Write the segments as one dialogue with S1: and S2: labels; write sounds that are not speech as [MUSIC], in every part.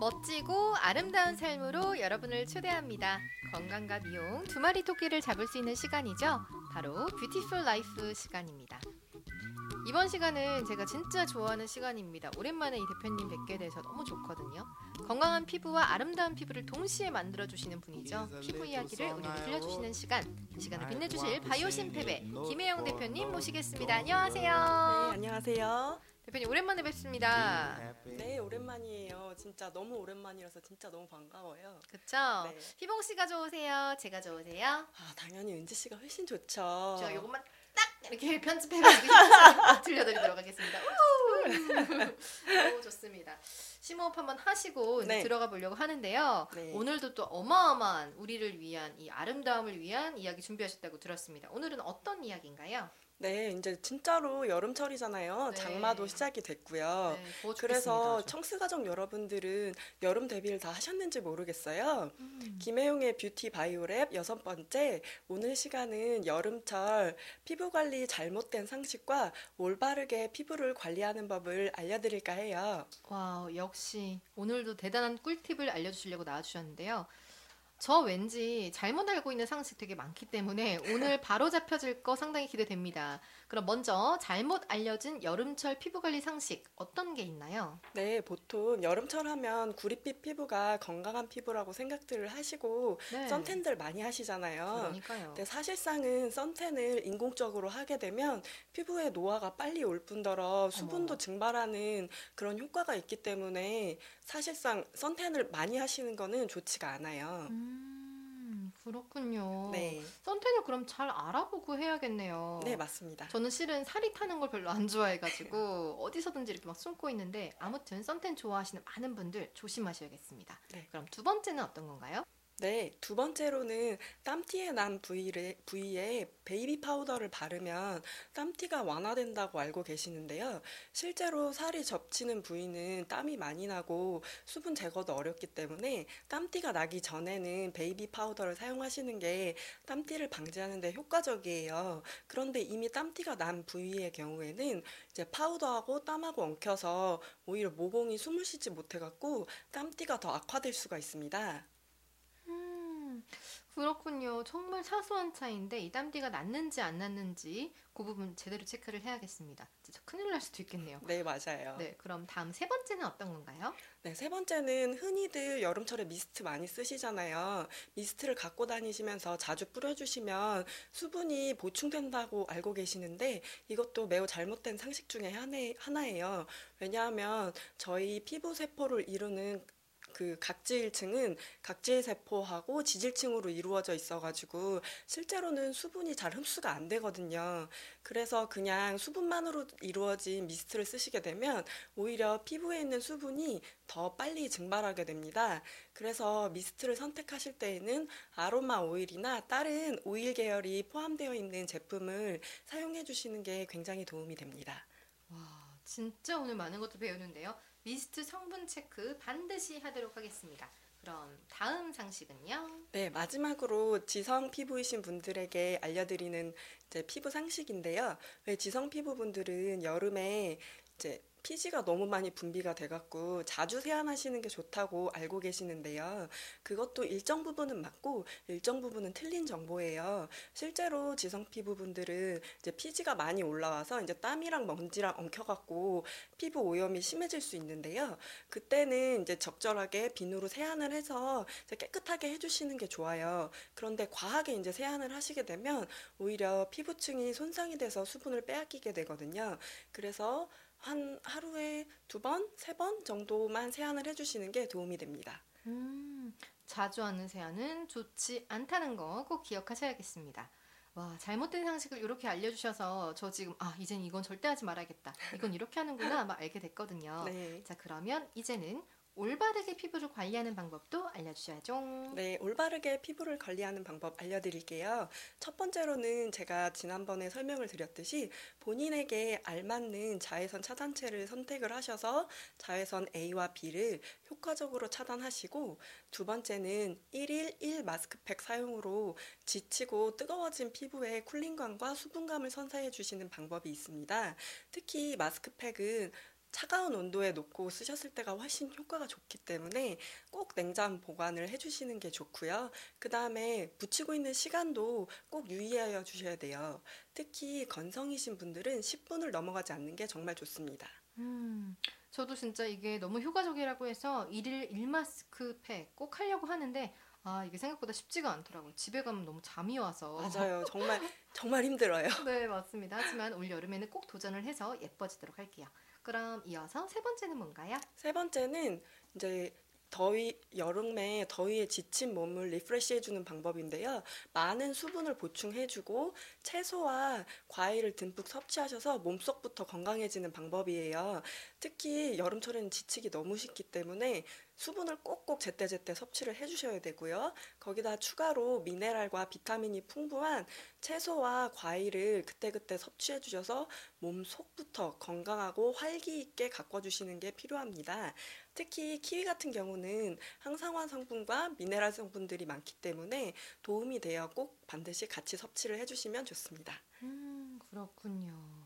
S1: 멋지고 아름다운 삶으로 여러분을 초대합니다. 건강과 미용 두 마리 토끼를 잡을 수 있는 시간이죠. 바로 beautiful life 시간입니다. 이번 시간은 제가 진짜 좋아하는 시간입니다. 오랜만에 이 대표님 뵙게 돼서 너무 좋거든요. 건강한 피부와 아름다운 피부를 동시에 만들어 주시는 분이죠. 피부 이야기를 우리에게 들려주시는 시간. 그 시간을 빛내주실 바이오신펩의 김혜용 대표님 모시겠습니다. 안녕하세요.
S2: 네, 안녕하세요.
S1: 대표님 오랜만에 뵙습니다.
S2: 네, 오랜만이에요. 진짜 너무 오랜만이라서 진짜 너무 반가워요.
S1: 그쵸?
S2: 네.
S1: 희봉 씨가 좋으세요? 제가 좋으세요?
S2: 아, 당연히 은지 씨가 훨씬 좋죠.
S1: 저 요것만 딱 이렇게 [LAUGHS] 편집해가지고 [LAUGHS] 들려드리도록 하겠습니다. 우! 너무 [LAUGHS] 좋습니다. 심호흡 한번 하시고
S2: 네.
S1: 들어가 보려고 하는데요.
S2: 네.
S1: 오늘도 또 어마어마한 우리를 위한 이 아름다움을 위한 이야기 준비하셨다고 들었습니다. 오늘은 어떤 이야기인가요?
S2: 네, 이제 진짜로 여름철이잖아요.
S1: 네.
S2: 장마도 시작이 됐고요.
S1: 네.
S2: 그래서
S1: 저.
S2: 청스가족 여러분들은 여름 데뷔를 다 하셨는지 모르겠어요.
S1: 음.
S2: 김혜용의 뷰티 바이오랩 여섯 번째 오늘 시간은 여름철 피부 관리 잘못된 상식과 올바르게 피부를 관리하는 법을 알려드릴까 해요.
S1: 와 역시 오늘도 대단한 꿀팁을 알려주시려고 나와주셨는데요. 저 왠지 잘못 알고 있는 상식 되게 많기 때문에 오늘 바로 잡혀질 거 상당히 기대됩니다. 그럼 먼저 잘못 알려진 여름철 피부 관리 상식 어떤 게 있나요?
S2: 네, 보통 여름철 하면 구릿빛 피부가 건강한 피부라고 생각들을 하시고
S1: 네.
S2: 선탠들 많이 하시잖아요.
S1: 그러니까요.
S2: 근데 사실상은 선탠을 인공적으로 하게 되면 피부에 노화가 빨리 올 뿐더러 수분도
S1: 어머.
S2: 증발하는 그런 효과가 있기 때문에 사실상 선탠을 많이 하시는 거는 좋지가 않아요.
S1: 음 그렇군요.
S2: 네,
S1: 선탠을 그럼 잘 알아보고 해야겠네요.
S2: 네 맞습니다.
S1: 저는 실은 살이 타는 걸 별로 안 좋아해가지고 [LAUGHS] 어디서든지 이렇게 막 숨고 있는데 아무튼 선탠 좋아하시는 많은 분들 조심하셔야겠습니다.
S2: 네.
S1: 그럼 두 번째는 어떤 건가요?
S2: 네, 두 번째로는 땀띠에 난 부위를, 부위에 베이비 파우더를 바르면 땀띠가 완화된다고 알고 계시는데요. 실제로 살이 접히는 부위는 땀이 많이 나고 수분 제거도 어렵기 때문에 땀띠가 나기 전에는 베이비 파우더를 사용하시는 게 땀띠를 방지하는 데 효과적이에요. 그런데 이미 땀띠가 난 부위의 경우에는 이제 파우더하고 땀하고 엉켜서 오히려 모공이 숨을 쉬지 못해 갖고 땀띠가 더 악화될 수가 있습니다.
S1: 음, 그렇군요. 정말 사소한 차이인데 이 땀띠가 났는지 안 났는지 그 부분 제대로 체크를 해야겠습니다. 진짜 큰일 날 수도 있겠네요.
S2: 네, 맞아요.
S1: 네, 그럼 다음 세 번째는 어떤 건가요?
S2: 네, 세 번째는 흔히들 여름철에 미스트 많이 쓰시잖아요. 미스트를 갖고 다니시면서 자주 뿌려주시면 수분이 보충된다고 알고 계시는데 이것도 매우 잘못된 상식 중에 하나- 하나예요. 왜냐하면 저희 피부 세포를 이루는 그 각질층은 각질 세포하고 지질층으로 이루어져 있어가지고 실제로는 수분이 잘 흡수가 안 되거든요. 그래서 그냥 수분만으로 이루어진 미스트를 쓰시게 되면 오히려 피부에 있는 수분이 더 빨리 증발하게 됩니다. 그래서 미스트를 선택하실 때에는 아로마 오일이나 다른 오일 계열이 포함되어 있는 제품을 사용해 주시는 게 굉장히 도움이 됩니다.
S1: 와, 진짜 오늘 많은 것도 배우는데요. 미스트 성분 체크 반드시 하도록 하겠습니다. 그럼 다음 상식은요?
S2: 네, 마지막으로 지성 피부이신 분들에게 알려드리는 이제 피부 상식인데요. 왜 지성 피부분들은 여름에 이제 피지가 너무 많이 분비가 돼갖고 자주 세안하시는 게 좋다고 알고 계시는데요. 그것도 일정 부분은 맞고 일정 부분은 틀린 정보예요. 실제로 지성 피부분들은 이제 피지가 많이 올라와서 이제 땀이랑 먼지랑 엉켜갖고 피부 오염이 심해질 수 있는데요. 그때는 이제 적절하게 비누로 세안을 해서 깨끗하게 해주시는 게 좋아요. 그런데 과하게 이제 세안을 하시게 되면 오히려 피부층이 손상이 돼서 수분을 빼앗기게 되거든요. 그래서 한 하루에 두 번, 세 번 정도만 세안을 해주시는 게 도움이 됩니다.
S1: 음, 자주 하는 세안은 좋지 않다는 거 꼭 기억하셔야겠습니다. 와, 잘못된 상식을 이렇게 알려주셔서 저 지금 아, 이젠 이건 절대 하지 말아야겠다. 이건 이렇게 하는구나 막 알게 됐거든요. [LAUGHS]
S2: 네.
S1: 자, 그러면 이제는 올바르게 피부를 관리하는 방법도 알려주셔야죠.
S2: 네, 올바르게 피부를 관리하는 방법 알려드릴게요. 첫 번째로는 제가 지난번에 설명을 드렸듯이 본인에게 알맞는 자외선 차단체를 선택을 하셔서 자외선 A와 B를 효과적으로 차단하시고 두 번째는 1일 1 마스크팩 사용으로 지치고 뜨거워진 피부에 쿨링감과 수분감을 선사해 주시는 방법이 있습니다. 특히 마스크팩은 차가운 온도에 놓고 쓰셨을 때가 훨씬 효과가 좋기 때문에 꼭 냉장 보관을 해주시는 게 좋고요. 그 다음에 붙이고 있는 시간도 꼭 유의하여 주셔야 돼요. 특히 건성이신 분들은 10분을 넘어가지 않는 게 정말 좋습니다.
S1: 음, 저도 진짜 이게 너무 효과적이라고 해서 일일 1마스크 팩 꼭 하려고 하는데 아, 이게 생각보다 쉽지가 않더라고요. 집에 가면 너무 잠이 와서.
S2: 맞아요. [LAUGHS] 정말 정말 힘들어요.
S1: 네, 맞습니다. 하지만 올 여름에는 꼭 도전을 해서 예뻐지도록 할게요. 그럼 이어서 세 번째는 뭔가요?
S2: 세 번째는 이제 더위 여름에 더위에 지친 몸을 refresh 해주는 방법인데요. 많은 수분을 보충해주고 채소와 과일을 듬뿍 섭취하셔서 몸속부터 건강해지는 방법이에요. 특히 여름철에는 지치기 너무 쉽기 때문에 수분을 꼭꼭 제때제때 섭취를 해주셔야 되고요. 거기다 추가로 미네랄과 비타민이 풍부한 채소와 과일을 그때그때 섭취해 주셔서 몸 속부터 건강하고 활기 있게 가꿔주시는 게 필요합니다. 특히 키위 같은 경우는 항산화 성분과 미네랄 성분들이 많기 때문에 도움이 되어 꼭 반드시 같이 섭취를 해주시면 좋습니다.
S1: 음, 그렇군요.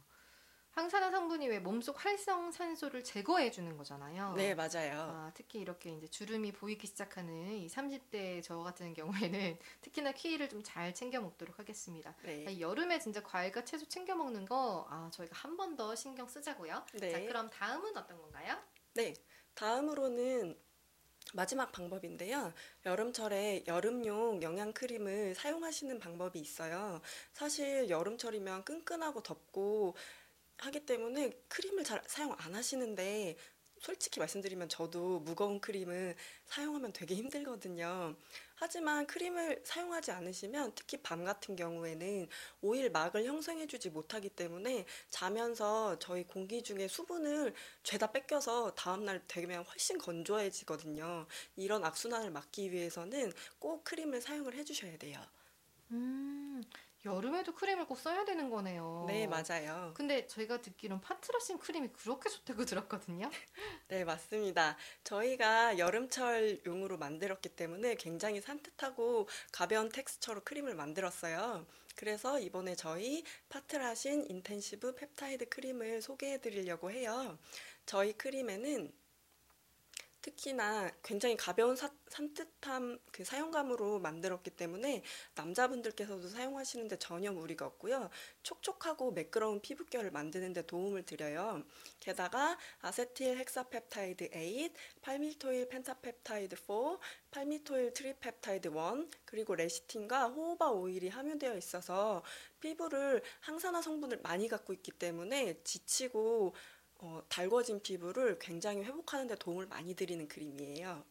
S1: 항산화 성분이 왜 몸속 활성산소를 제거해 주는 거잖아요.
S2: 네, 맞아요.
S1: 아, 특히 이렇게 이제 주름이 보이기 시작하는 이 30대 저 같은 경우에는 [LAUGHS] 특히나 키위를 좀 잘 챙겨 먹도록 하겠습니다.
S2: 네.
S1: 아, 여름에 진짜 과일과 채소 챙겨 먹는 거 아, 저희가 한 번 더 신경 쓰자고요.
S2: 네.
S1: 자, 그럼 다음은 어떤 건가요?
S2: 네. 다음으로는 마지막 방법인데요. 여름철에 여름용 영양 크림을 사용하시는 방법이 있어요. 사실 여름철이면 끈끈하고 덥고 하기 때문에 크림을 잘 사용 안 하시는데 솔직히 말씀드리면 저도 무거운 크림은 사용하면 되게 힘들거든요. 하지만 크림을 사용하지 않으시면 특히 밤 같은 경우에는 오일 막을 형성해주지 못하기 때문에 자면서 저희 공기 중에 수분을 죄다 뺏겨서 다음날 되면 훨씬 건조해지거든요. 이런 악순환을 막기 위해서는 꼭 크림을 사용을 해주셔야 돼요.
S1: 음, 여름에도 크림을 꼭 써야 되는 거네요.
S2: 네, 맞아요.
S1: 근데 저희가 듣기론 파트라신 크림이 그렇게 좋다고 들었거든요. [LAUGHS]
S2: 네, 맞습니다. 저희가 여름철용으로 만들었기 때문에 굉장히 산뜻하고 가벼운 텍스처로 크림을 만들었어요. 그래서 이번에 저희 파트라신 intensive 펩타이드 크림을 소개해 드리려고 해요. 저희 크림에는 특히나 굉장히 가벼운 사- 산뜻함 그 사용감으로 만들었기 때문에 남자분들께서도 사용하시는데 전혀 무리가 없고요. 촉촉하고 매끄러운 피부결을 만드는 데 도움을 드려요. 게다가 acetyl hexapeptide 8, palmitoyl pentapeptide 4, palmitoyl tripeptide 1, 그리고 레시틴과 호호바 오일이 함유되어 있어서 피부를 항산화 성분을 많이 갖고 있기 때문에 지치고 어, 달궈진 피부를 굉장히 회복하는 데 도움을 많이 드리는 크림이에요.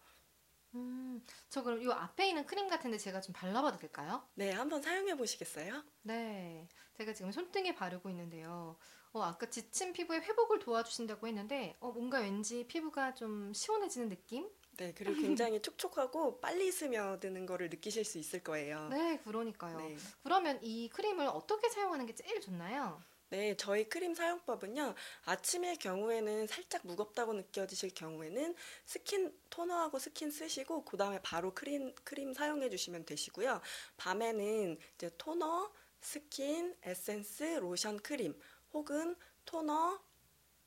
S1: 음, 저 그럼 이 앞에 있는 크림 같은데 제가 좀 발라봐도 될까요?
S2: 네, 한번 사용해 보시겠어요?
S1: 네, 제가 지금 손등에 바르고 있는데요. 어, 아까 지친 피부의 회복을 도와주신다고 했는데, 어, 뭔가 왠지 피부가 좀 시원해지는 느낌?
S2: 네, 그리고 굉장히 [LAUGHS] 촉촉하고 빨리 스며드는 거를 느끼실 수 있을 거예요.
S1: 네, 그러니까요.
S2: 네.
S1: 그러면 이 크림을 어떻게 사용하는 게 제일 좋나요?
S2: 네, 저희 크림 사용법은요. 아침의 경우에는 살짝 무겁다고 느껴지실 경우에는 스킨 토너하고 스킨 쓰시고 그다음에 바로 크림 크림 사용해 주시면 되시고요. 밤에는 이제 토너, 스킨, 에센스, 로션, 크림 혹은 토너,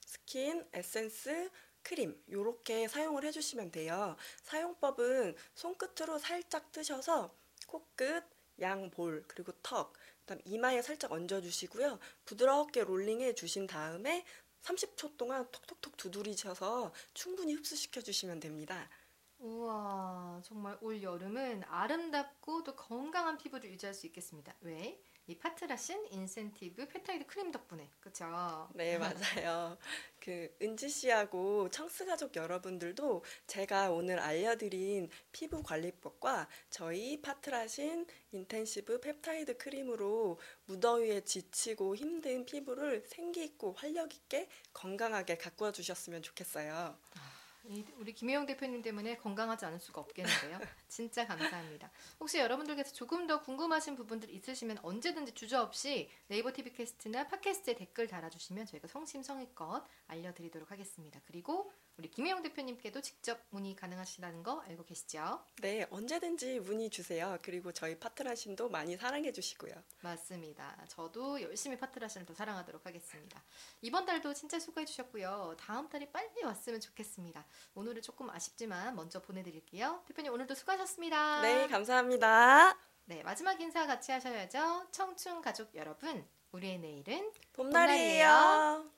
S2: 스킨, 에센스, 크림 요렇게 사용을 해 주시면 돼요. 사용법은 손끝으로 살짝 뜨셔서 코끝, 양 볼 그리고 턱 그다음 이마에 살짝 얹어주시고요. 부드럽게 롤링해 주신 다음에 30초 동안 톡톡톡 두드리셔서 충분히 흡수시켜 주시면 됩니다.
S1: 우와, 정말 올 여름은 아름답고 또 건강한 피부를 유지할 수 있겠습니다. 왜? 이 파트라신 intensive 펩타이드 크림 덕분에. 그쵸?
S2: 네, [LAUGHS] 맞아요. 그 은지 씨하고 청스 가족 여러분들도 제가 오늘 알려드린 피부 관리법과 저희 파트라신 intensive 펩타이드 크림으로 무더위에 지치고 힘든 피부를 생기 있고 활력 있게 건강하게 가꾸어 주셨으면 좋겠어요.
S1: 이- 우리 김혜용 대표님 때문에 건강하지 않을 수가 없겠는데요. [LAUGHS] 진짜 감사합니다. 혹시 여러분들께서 조금 더 궁금하신 부분들 있으시면 언제든지 주저 없이 네이버 TV 캐스트나 팟캐스트에 댓글 달아주시면 저희가 성심성의껏 알려드리도록 하겠습니다. 그리고 우리 김혜용 대표님께도 직접 문의 가능하시다는 거 알고 계시죠?
S2: 네, 언제든지 문의 주세요. 그리고 저희 파트라신도 많이 사랑해 주시고요.
S1: 맞습니다. 저도 열심히 파트라신을 더 사랑하도록 하겠습니다. 이번 달도 진짜 수고해 주셨고요. 다음 달이 빨리 왔으면 좋겠습니다. 오늘은 조금 아쉽지만 먼저 보내드릴게요. 대표님 오늘도 수고하셨습니다.
S2: 네, 감사합니다.
S1: 네, 마지막 인사 같이 하셔야죠. 청춘 가족 여러분, 우리의 내일은
S2: 봄날이에요.